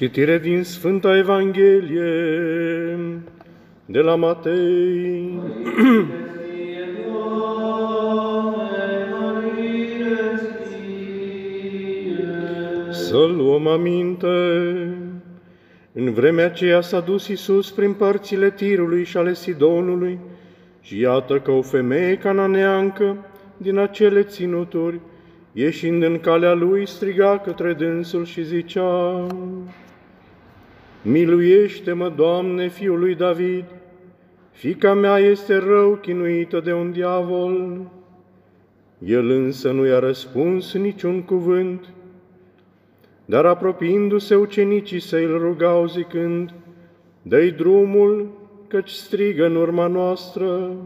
Citire din Sfânta Evanghelie de la Matei. Să luăm aminte. În vremea aceea s-a dus Iisus prin părțile Tirului și ale Sidonului și iată că o femeie cananeancă din acele ținuturi, ieșind în calea lui, striga către dânsul și zicea, Miluiește-mă, Doamne, Fiul lui David, fica mea este rău chinuită de un diavol. El însă nu i-a răspuns niciun cuvânt, dar apropiindu-se ucenicii să îl rugau zicând, Dă-i drumul, căci strigă în urma noastră.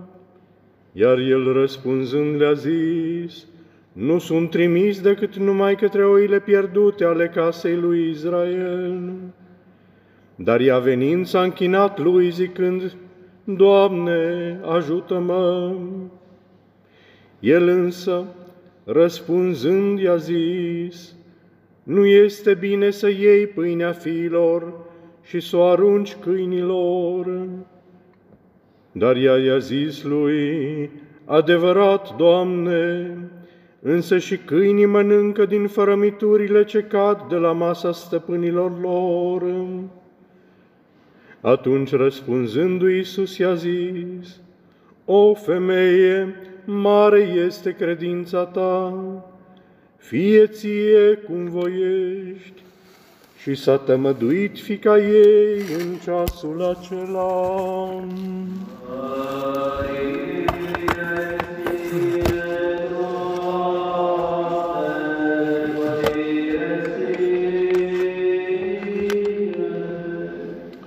Iar el răspunzând le-a zis, Nu sunt trimis decât numai către oile pierdute ale casei lui Israel. Dar ea venind s-a închinat lui zicând, Doamne, ajută-mă! El însă, răspunzând, i-a zis, Nu este bine să iei pâinea fiilor și să o arunci câinilor. Dar ea i-a zis lui, Adevărat, Doamne, însă și câinii mănâncă din fărămiturile ce cad de la masa stăpânilor lor. Atunci răspunzându-i Iisus i-a zis, O femeie, mare este credința ta, fie ție cum voiești. Și s-a tămăduit fica ei în ceasul acela.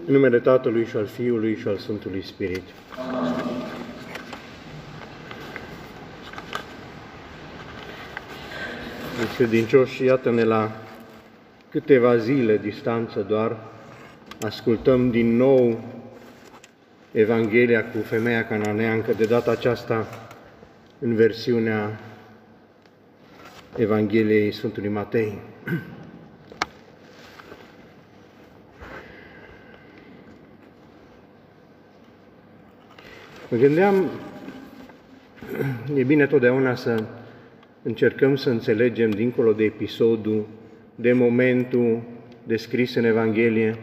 În numele Tatălui și al Fiului și al Sfântului Spirit. Credincioși, iată-ne la câteva zile distanță doar, ascultăm din nou Evanghelia cu femeia cananeancă, de data aceasta în versiunea Evangheliei Sfântului Matei. Mă gândeam, e bine totdeauna să încercăm să înțelegem dincolo de episodul, de momentul descris în Evanghelie,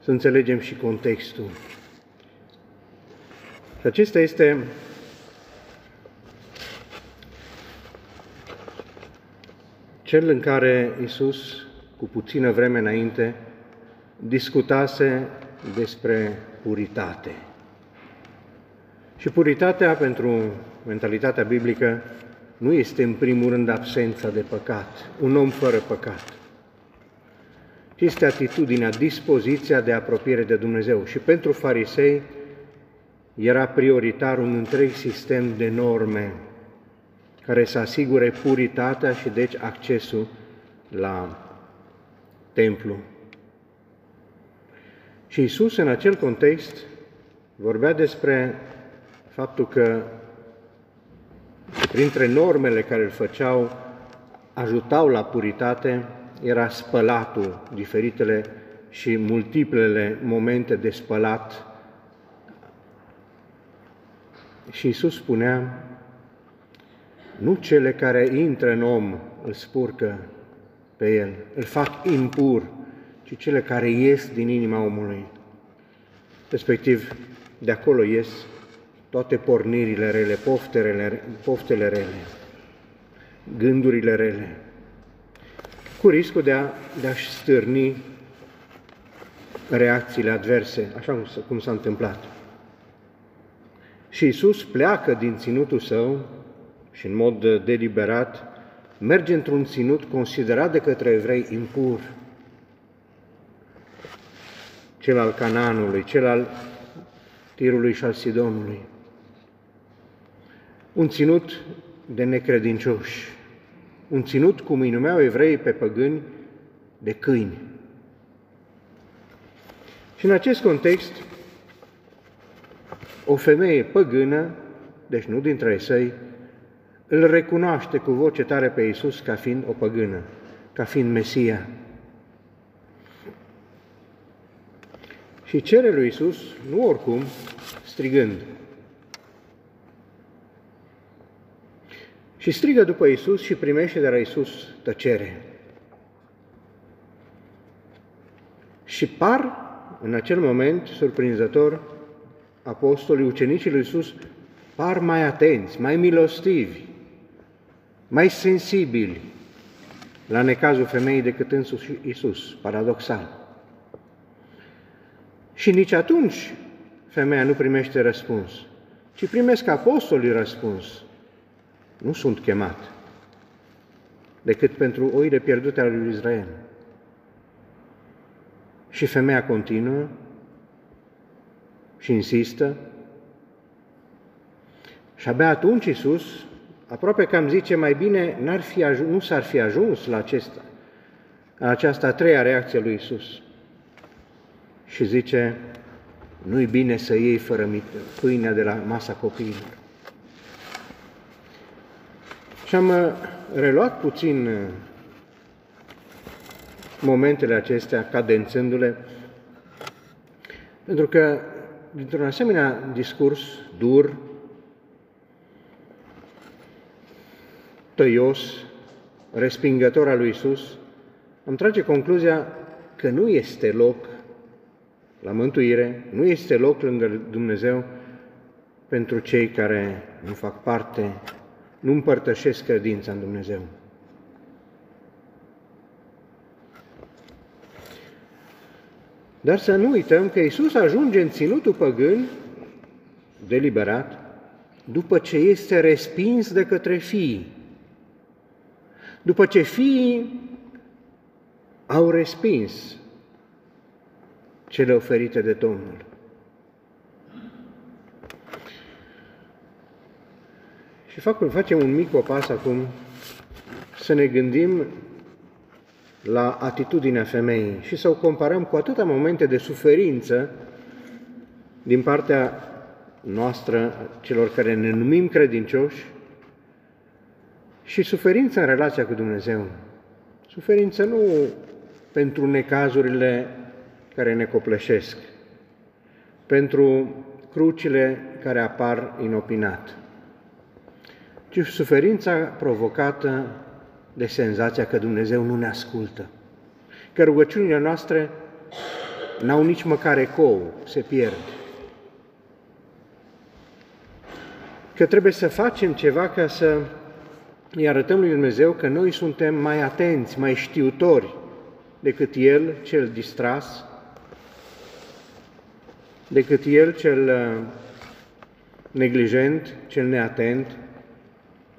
să înțelegem și contextul. Și acesta este cel în care Isus, cu puțină vreme înainte, discutase despre puritate. Și puritatea pentru mentalitatea biblică nu este în primul rând absența de păcat, un om fără păcat, ci este atitudinea, dispoziția de apropiere de Dumnezeu. Și pentru farisei era prioritar un întreg sistem de norme care să asigure puritatea și deci accesul la templu. Și Isus în acel context vorbea despre faptul că printre normele care îl făceau, ajutau la puritate, era spălatul, diferitele și multiplele momente de spălat. Și Iisus spunea, nu cele care intră în om îl spurcă pe el, îl fac impur, ci cele care ies din inima omului. Respectiv, de acolo ies toate pornirile rele, poftele, poftele rele, gândurile rele, cu riscul de, a, de a-și stârni reacțiile adverse, așa cum s-a întâmplat. Și Isus pleacă din ținutul său și în mod deliberat merge într-un ținut considerat de către evrei impur, cel al Cananului, cel al Tirului și al Sidonului un ținut de necredincioși, un ținut, cum îi numeau evrei pe păgâni, de câini. Și în acest context, o femeie păgână, deci nu dintre ei săi, îl recunoaște cu voce tare pe Iisus ca fiind o păgână, ca fiind Mesia. Și cere lui Isus, nu oricum, strigând. Și strigă după Isus și primește de la Isus tăcere. Și par, în acel moment, surprinzător, apostolii, ucenicii lui Isus, par mai atenți, mai milostivi, mai sensibili la necazul femeii decât însuși Isus, paradoxal. Și nici atunci femeia nu primește răspuns, ci primesc apostolii răspuns. Nu sunt chemat decât pentru oile pierdute ale lui Israel. Și femeia continuă și insistă. Și abia atunci Iisus, aproape că am zice mai bine, n-ar fi ajuns, nu s-ar fi ajuns la, acesta, la această a treia reacție lui Iisus. Și zice, nu-i bine să iei fără pâinea de la masa copiilor. Și am uh, reluat puțin uh, momentele acestea, cadențându-le, pentru că dintr-un asemenea discurs dur, tăios, respingător al lui Isus, am trage concluzia că nu este loc la mântuire, nu este loc lângă Dumnezeu pentru cei care nu fac parte, nu împărtășesc credința în Dumnezeu. Dar să nu uităm că Isus ajunge în ținutul păgân, deliberat, după ce este respins de către fii. După ce fiii au respins cele oferite de Domnul. Și fac, facem un mic pas acum să ne gândim la atitudinea femeii și să o comparăm cu atâtea momente de suferință din partea noastră, celor care ne numim credincioși, și suferință în relația cu Dumnezeu. Suferință nu pentru necazurile care ne copleșesc, pentru crucile care apar inopinat, ci suferința provocată de senzația că Dumnezeu nu ne ascultă, că rugăciunile noastre n-au nici măcar ecou, se pierd. Că trebuie să facem ceva ca să îi arătăm lui Dumnezeu că noi suntem mai atenți, mai știutori decât El, cel distras, decât El, cel uh, neglijent, cel neatent,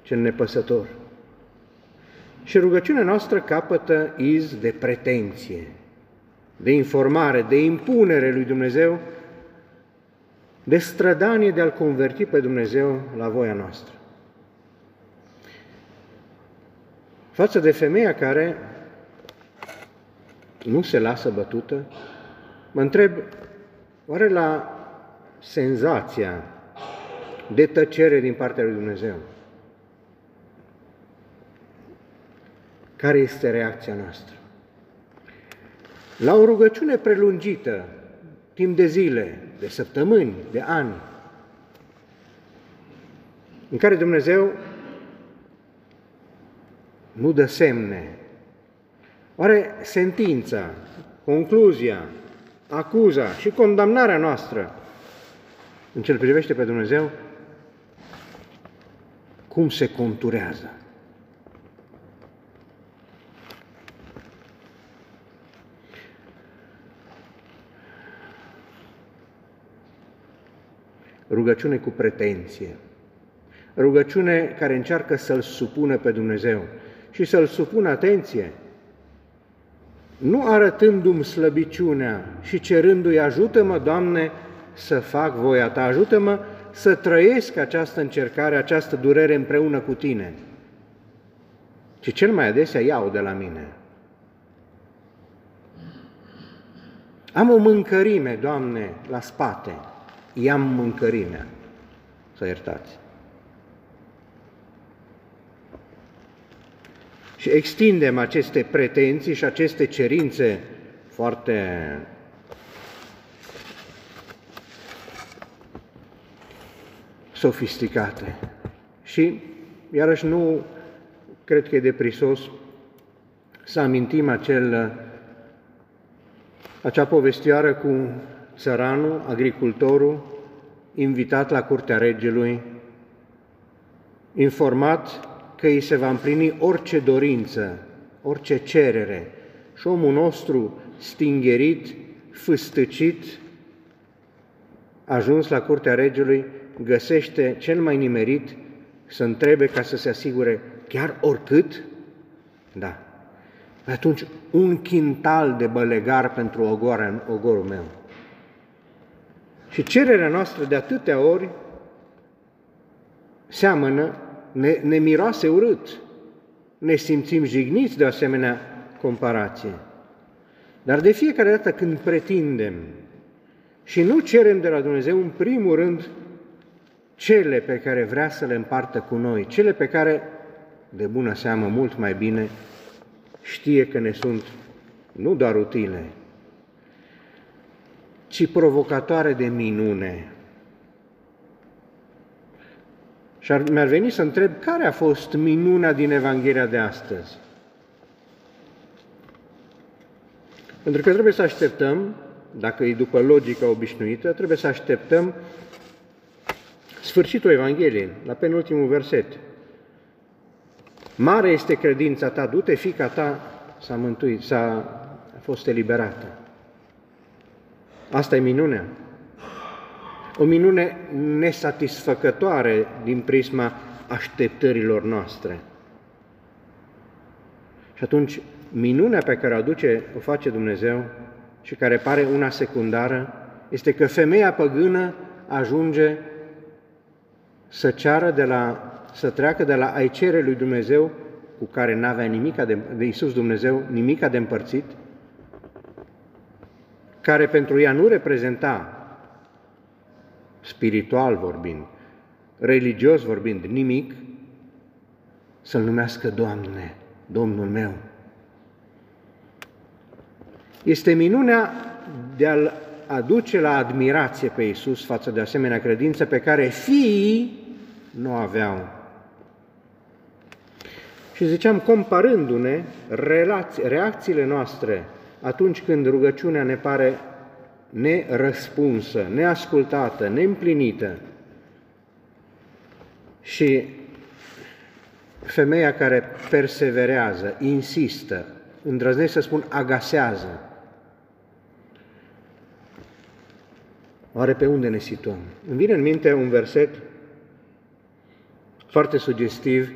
cel nepăsător. Și rugăciunea noastră capătă iz de pretenție, de informare, de impunere lui Dumnezeu, de strădanie de a-L converti pe Dumnezeu la voia noastră. Față de femeia care nu se lasă bătută, mă întreb, oare la senzația de tăcere din partea lui Dumnezeu, Care este reacția noastră? La o rugăciune prelungită, timp de zile, de săptămâni, de ani, în care Dumnezeu nu dă semne. Oare sentința, concluzia, acuza și condamnarea noastră în ce privește pe Dumnezeu, cum se conturează? Rugăciune cu pretenție, rugăciune care încearcă să-L supună pe Dumnezeu. Și să-L supună, atenție, nu arătându-mi slăbiciunea și cerându-i, ajută-mă, Doamne, să fac voia Ta, ajută-mă să trăiesc această încercare, această durere împreună cu Tine, ci cel mai adesea iau de la mine. Am o mâncărime, Doamne, la spate, i-am mâncărimea. Să iertați. Și extindem aceste pretenții și aceste cerințe foarte sofisticate. Și, iarăși, nu cred că e de prisos să amintim acel, acea povestioară cu țăranul, agricultorul, invitat la curtea regelui, informat că îi se va împlini orice dorință, orice cerere. Și șomul nostru, stingerit, fâstăcit, ajuns la curtea regelui, găsește cel mai nimerit să întrebe ca să se asigure chiar oricât? Da. Atunci, un quintal de bălegar pentru ogorul, ogorul meu. Și cererea noastră de atâtea ori seamănă, ne, ne miroase urât, ne simțim jigniți de asemenea comparație. Dar de fiecare dată când pretindem și nu cerem de la Dumnezeu, în primul rând, cele pe care vrea să le împartă cu noi, cele pe care, de bună seamă, mult mai bine știe că ne sunt nu doar utile, ci provocatoare de minune. Și ar, mi-ar veni să întreb care a fost minunea din Evanghelia de astăzi. Pentru că trebuie să așteptăm, dacă e după logica obișnuită, trebuie să așteptăm sfârșitul Evangheliei, la penultimul verset. Mare este credința ta, du-te, fica ta s-a mântuit, s-a a fost eliberată. Asta e minunea. O minune nesatisfăcătoare din prisma așteptărilor noastre. Și atunci, minunea pe care o aduce, o face Dumnezeu și care pare una secundară, este că femeia păgână ajunge să ceară de la, să treacă de la ai cere lui Dumnezeu, cu care n-avea nimica de, de Iisus Dumnezeu, nimica de împărțit, care pentru ea nu reprezenta, spiritual vorbind, religios vorbind, nimic, să-L numească Doamne, Domnul meu. Este minunea de a-L aduce la admirație pe Iisus față de asemenea credință pe care fiii nu aveau. Și ziceam, comparându-ne reacțiile noastre atunci când rugăciunea ne pare nerăspunsă, neascultată, neîmplinită și femeia care perseverează, insistă, îndrăznesc să spun agasează, oare pe unde ne situăm? Îmi vine în minte un verset foarte sugestiv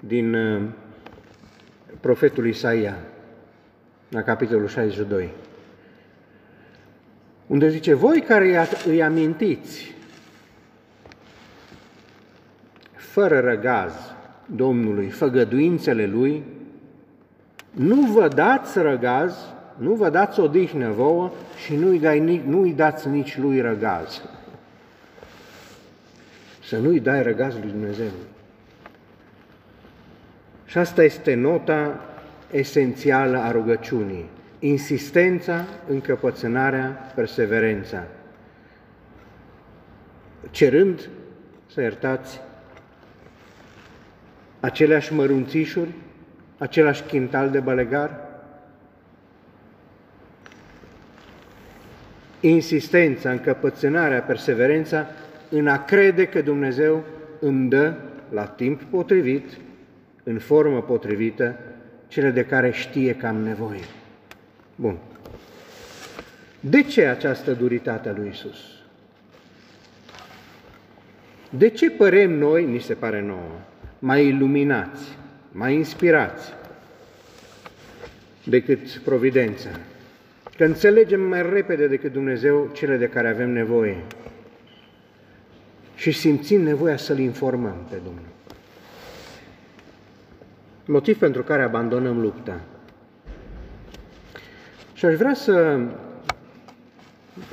din uh, profetul Isaia, la capitolul 62, unde zice, voi care îi amintiți fără răgaz Domnului, făgăduințele Lui, nu vă dați răgaz, nu vă dați odihnă vouă și nu-i, dai, nu-i dați nici Lui răgaz. Să nu-i dai răgaz lui Dumnezeu. Și asta este nota esențială a rugăciunii. Insistența, încăpățânarea, perseverența. Cerând, să iertați, aceleași mărunțișuri, același chintal de balegar, insistența, încăpățânarea, perseverența în a crede că Dumnezeu îmi dă la timp potrivit în formă potrivită cele de care știe că am nevoie. Bun. De ce această duritate a lui Isus? De ce părem noi, ni se pare nouă, mai iluminați, mai inspirați decât providența? Că înțelegem mai repede decât Dumnezeu cele de care avem nevoie și simțim nevoia să-L informăm pe Domnul motiv pentru care abandonăm lupta. Și aș vrea să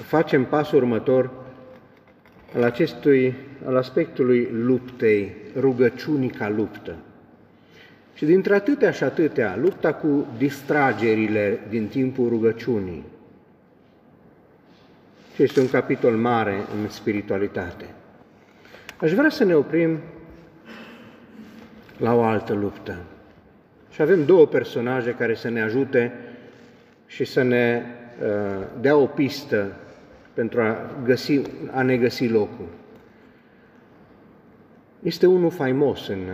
facem pasul următor al acestui, al aspectului luptei, rugăciunii ca luptă. Și dintre atâtea și atâtea, lupta cu distragerile din timpul rugăciunii. Și este un capitol mare în spiritualitate. Aș vrea să ne oprim la o altă luptă. Și avem două personaje care să ne ajute și să ne uh, dea o pistă pentru a, găsi, a ne găsi locul. Este unul faimos în,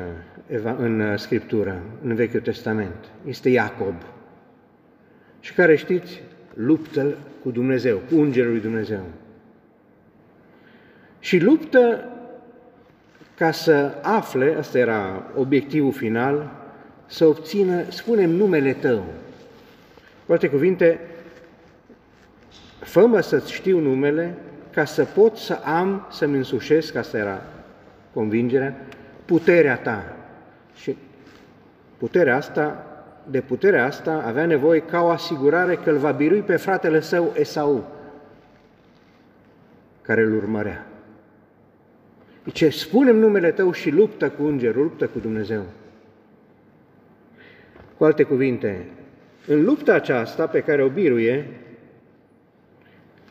uh, în uh, Scriptură, în Vechiul Testament. Este Iacob. Și care știți, luptă cu Dumnezeu, cu Îngerul lui Dumnezeu. Și luptă ca să afle, ăsta era obiectivul final, să obțină, spunem, numele tău. Cu alte cuvinte, fă să-ți știu numele ca să pot să am, să-mi însușesc, asta era convingerea, puterea ta. Și puterea asta, de puterea asta avea nevoie ca o asigurare că îl va birui pe fratele său Esau, care îl urmărea. Ce spunem numele tău și luptă cu îngerul, luptă cu Dumnezeu. Cu alte cuvinte, în lupta aceasta pe care o biruie,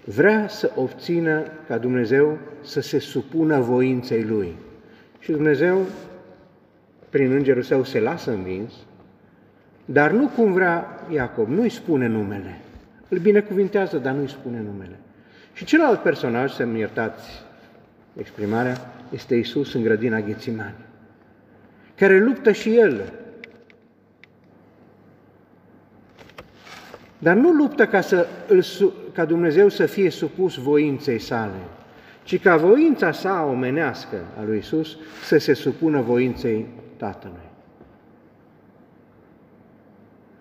vrea să obțină ca Dumnezeu să se supună voinței Lui. Și Dumnezeu, prin îngerul său, se lasă învins, dar nu cum vrea Iacob, nu-i spune numele. Îl binecuvintează, dar nu-i spune numele. Și celălalt personaj, să-mi iertați exprimarea, este Isus în grădina Ghețimani, care luptă și el. Dar nu luptă ca, să îl, ca Dumnezeu să fie supus voinței sale, ci ca voința sa omenească a lui Isus să se supună voinței Tatălui.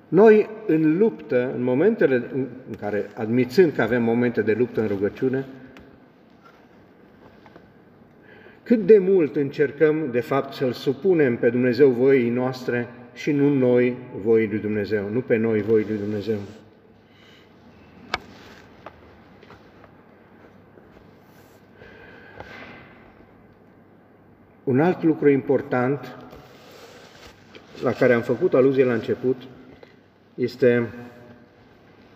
Noi, în luptă, în momentele în care, admițând că avem momente de luptă în rugăciune, cât de mult încercăm, de fapt, să-L supunem pe Dumnezeu voii noastre și nu noi voii lui Dumnezeu, nu pe noi voii lui Dumnezeu. Un alt lucru important la care am făcut aluzie la început este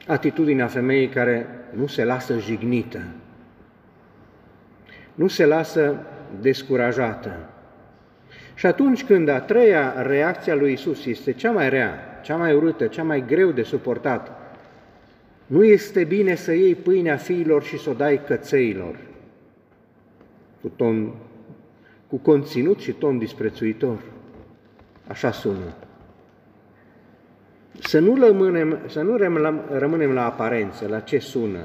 atitudinea femeii care nu se lasă jignită, nu se lasă descurajată. Și atunci când a treia reacția lui Isus este cea mai rea, cea mai urâtă, cea mai greu de suportat, nu este bine să iei pâinea fiilor și să o dai cățeilor, cu, ton, cu conținut și ton disprețuitor. Așa sună. Să nu, rămânem, să nu rămânem la aparență, la ce sună,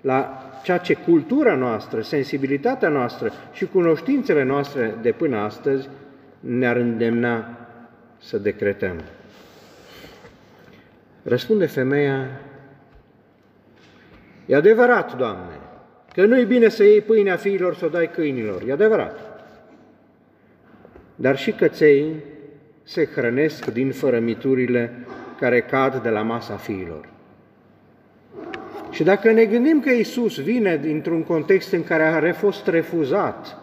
la ceea ce cultura noastră, sensibilitatea noastră și cunoștințele noastre de până astăzi ne-ar îndemna să decretăm. Răspunde femeia, e adevărat, Doamne, că nu-i bine să iei pâinea fiilor să o dai câinilor, e adevărat. Dar și căței se hrănesc din fărămiturile care cad de la masa fiilor. Și dacă ne gândim că Isus vine dintr-un context în care a fost refuzat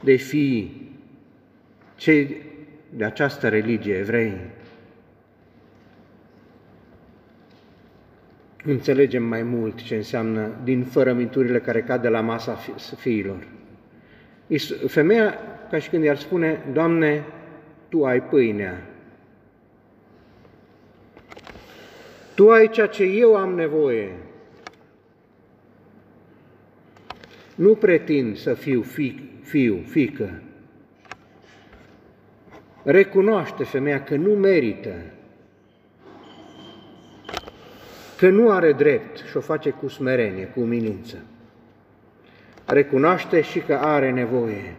de fii cei de această religie, evrei, înțelegem mai mult ce înseamnă din fărămiturile care cad de la masa fiilor. Femeia, ca și când i-ar spune, Doamne, Tu ai pâinea, Tu ai ceea ce eu am nevoie, Nu pretind să fiu fic, fiu, fică. Recunoaște femeia că nu merită, că nu are drept și o face cu smerenie, cu umilință. Recunoaște și că are nevoie.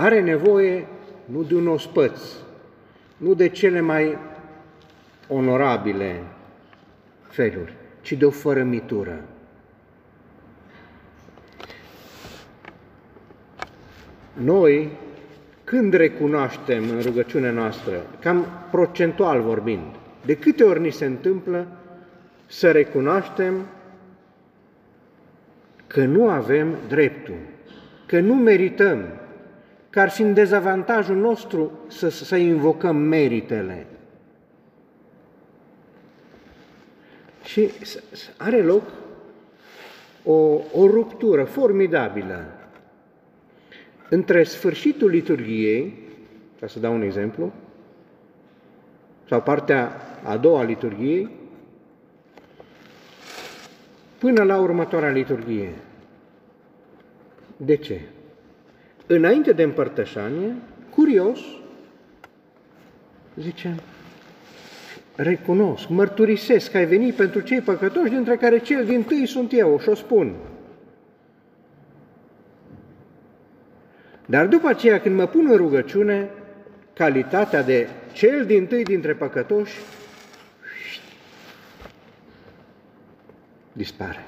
Are nevoie nu de un ospăț, nu de cele mai onorabile feluri, ci de o fărămitură. Noi, când recunoaștem în rugăciunea noastră, cam procentual vorbind, de câte ori ni se întâmplă să recunoaștem că nu avem dreptul, că nu merităm, că ar fi în dezavantajul nostru să, să invocăm meritele. Și are loc o, o ruptură formidabilă între sfârșitul liturgiei, ca să dau un exemplu, sau partea a doua liturgiei, până la următoarea liturghie. De ce? Înainte de împărtășanie, curios, zice, recunosc, mărturisesc că ai venit pentru cei păcătoși, dintre care cel din tâi sunt eu, și o spun. Dar după aceea, când mă pun în rugăciune, calitatea de cel din tâi dintre păcătoși dispare.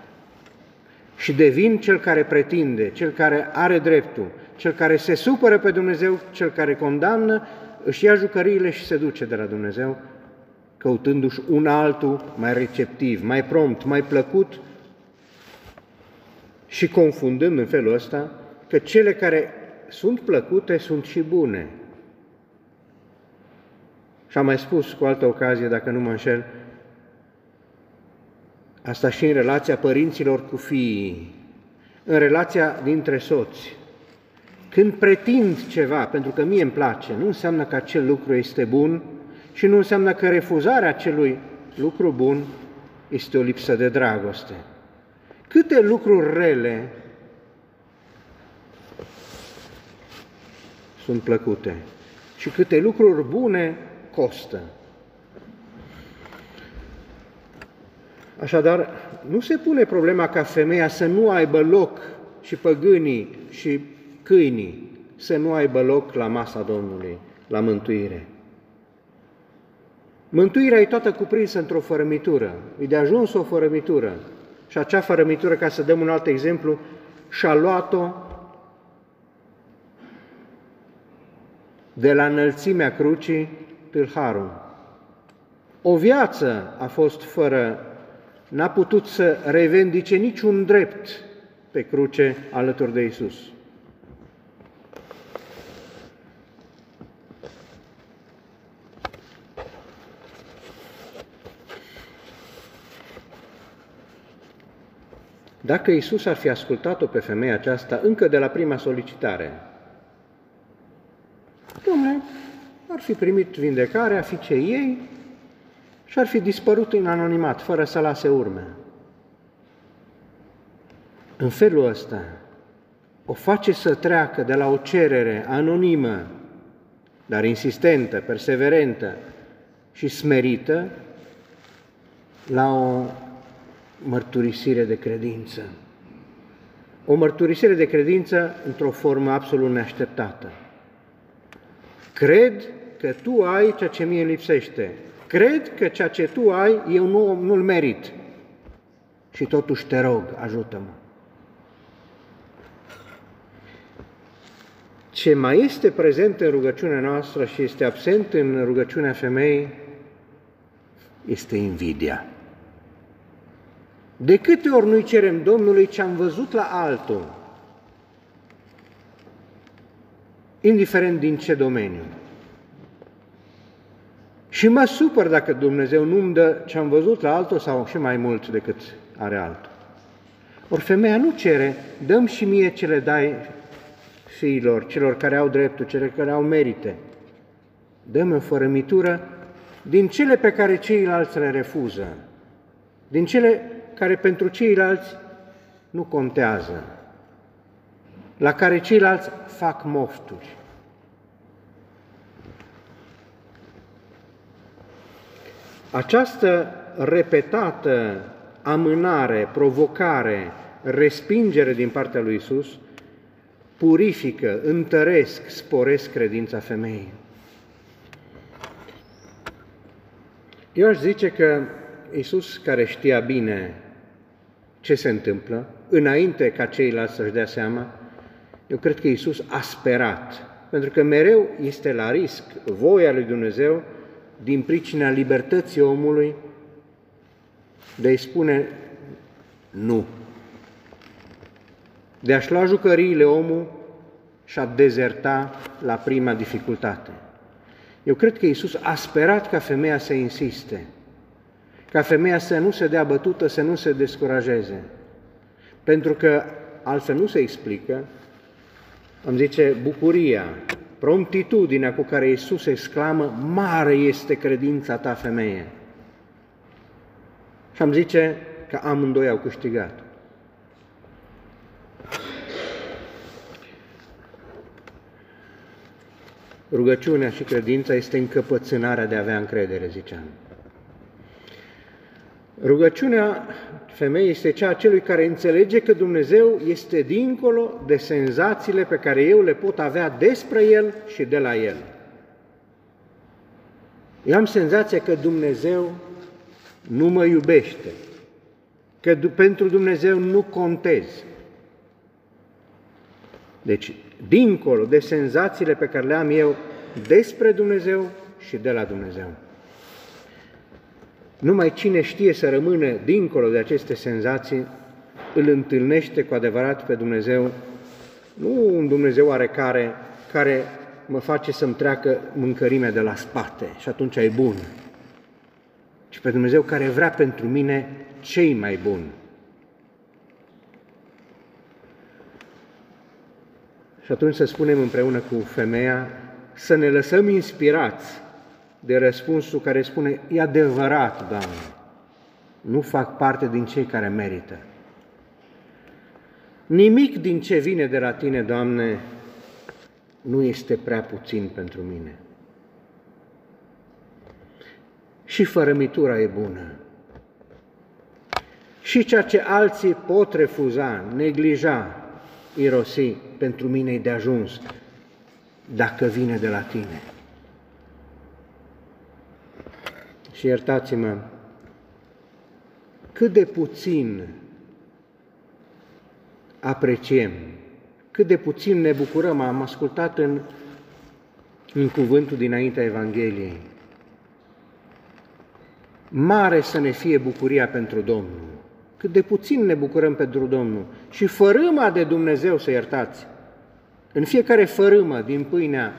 Și devin cel care pretinde, cel care are dreptul, cel care se supără pe Dumnezeu, cel care condamnă, își ia jucăriile și se duce de la Dumnezeu, căutându-și un altul mai receptiv, mai prompt, mai plăcut și confundând în felul ăsta că cele care sunt plăcute sunt și bune. Și am mai spus cu altă ocazie, dacă nu mă înșel, asta și în relația părinților cu fiii, în relația dintre soți. Când pretind ceva, pentru că mie îmi place, nu înseamnă că acel lucru este bun și nu înseamnă că refuzarea acelui lucru bun este o lipsă de dragoste. Câte lucruri rele sunt plăcute și câte lucruri bune costă. Așadar, nu se pune problema ca femeia să nu aibă loc și păgânii și câinii să nu aibă loc la masa Domnului, la mântuire. Mântuirea e toată cuprinsă într-o fărămitură. E de ajuns o fărămitură. Și acea fărămitură, ca să dăm un alt exemplu, și-a luat-o de la înălțimea crucii tâlharul. O viață a fost fără, n-a putut să revendice niciun drept pe cruce alături de Isus. Dacă Isus ar fi ascultat-o pe femeia aceasta încă de la prima solicitare, Dom'le, ar fi primit vindecarea fiicei ei și ar fi dispărut în anonimat, fără să lase urme. În felul ăsta, o face să treacă de la o cerere anonimă, dar insistentă, perseverentă și smerită, la o mărturisire de credință. O mărturisire de credință într-o formă absolut neașteptată. Cred că tu ai ceea ce mie lipsește. Cred că ceea ce tu ai, eu nu, nu-l merit. Și totuși te rog, ajută-mă. Ce mai este prezent în rugăciunea noastră și este absent în rugăciunea femeii este invidia. De câte ori nu-i cerem Domnului ce am văzut la altul, indiferent din ce domeniu. Și mă supăr dacă Dumnezeu nu-mi dă ce am văzut la altul sau și mai mult decât are altul. Ori femeia nu cere, dăm și mie ce le dai fiilor, celor care au dreptul, celor care au merite. Dăm o fărămitură din cele pe care ceilalți le refuză, din cele care pentru ceilalți nu contează, la care ceilalți fac mofturi. Această repetată amânare, provocare, respingere din partea lui Isus purifică, întăresc, sporesc credința femeii. Eu aș zice că Isus, care știa bine ce se întâmplă, înainte ca ceilalți să-și dea seama, eu cred că Isus a sperat, pentru că mereu este la risc voia lui Dumnezeu din pricina libertății omului de a-i spune nu, de a-și lua jucăriile omul și a dezerta la prima dificultate. Eu cred că Isus a sperat ca femeia să insiste, ca femeia să nu se dea bătută, să nu se descurajeze, pentru că altfel nu se explică Am zice, bucuria, promptitudinea cu care Iisus exclamă, mare este credința ta, femeie. Și am zice că amândoi au câștigat. Rugăciunea și credința este încăpățânarea de a avea încredere, ziceam. Rugăciunea femeii este cea a celui care înțelege că Dumnezeu este dincolo de senzațiile pe care eu le pot avea despre El și de la El. Eu am senzația că Dumnezeu nu mă iubește, că pentru Dumnezeu nu contez. Deci, dincolo de senzațiile pe care le am eu despre Dumnezeu și de la Dumnezeu. Numai cine știe să rămână dincolo de aceste senzații, îl întâlnește cu adevărat pe Dumnezeu, nu un Dumnezeu oarecare care mă face să-mi treacă mâncărimea de la spate și atunci e bun, ci pe Dumnezeu care vrea pentru mine cei mai buni. Și atunci să spunem împreună cu femeia să ne lăsăm inspirați de răspunsul care spune, e adevărat, Doamne, nu fac parte din cei care merită. Nimic din ce vine de la Tine, Doamne, nu este prea puțin pentru mine. Și fărămitura e bună. Și ceea ce alții pot refuza, neglija, irosi, pentru mine e de ajuns, dacă vine de la Tine. Și iertați-mă, cât de puțin apreciem, cât de puțin ne bucurăm, am ascultat în, în cuvântul dinaintea Evangheliei. Mare să ne fie bucuria pentru Domnul, cât de puțin ne bucurăm pentru Domnul. Și fărâma de Dumnezeu, să iertați, în fiecare fărâmă din pâinea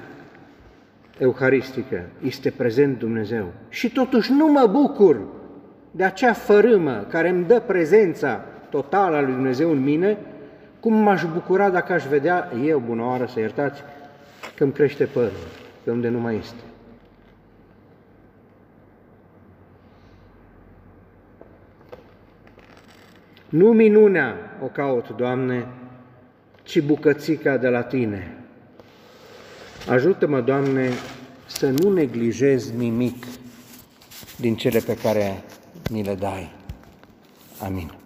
euharistică este prezent Dumnezeu. Și totuși nu mă bucur de acea fărâmă care îmi dă prezența totală a lui Dumnezeu în mine, cum m-aș bucura dacă aș vedea eu, bună oară, să iertați, că îmi crește părul, pe unde nu mai este. Nu minunea o caut, Doamne, ci bucățica de la Tine. Ajută-mă, Doamne, să nu neglijez nimic din cele pe care mi le dai. Amin.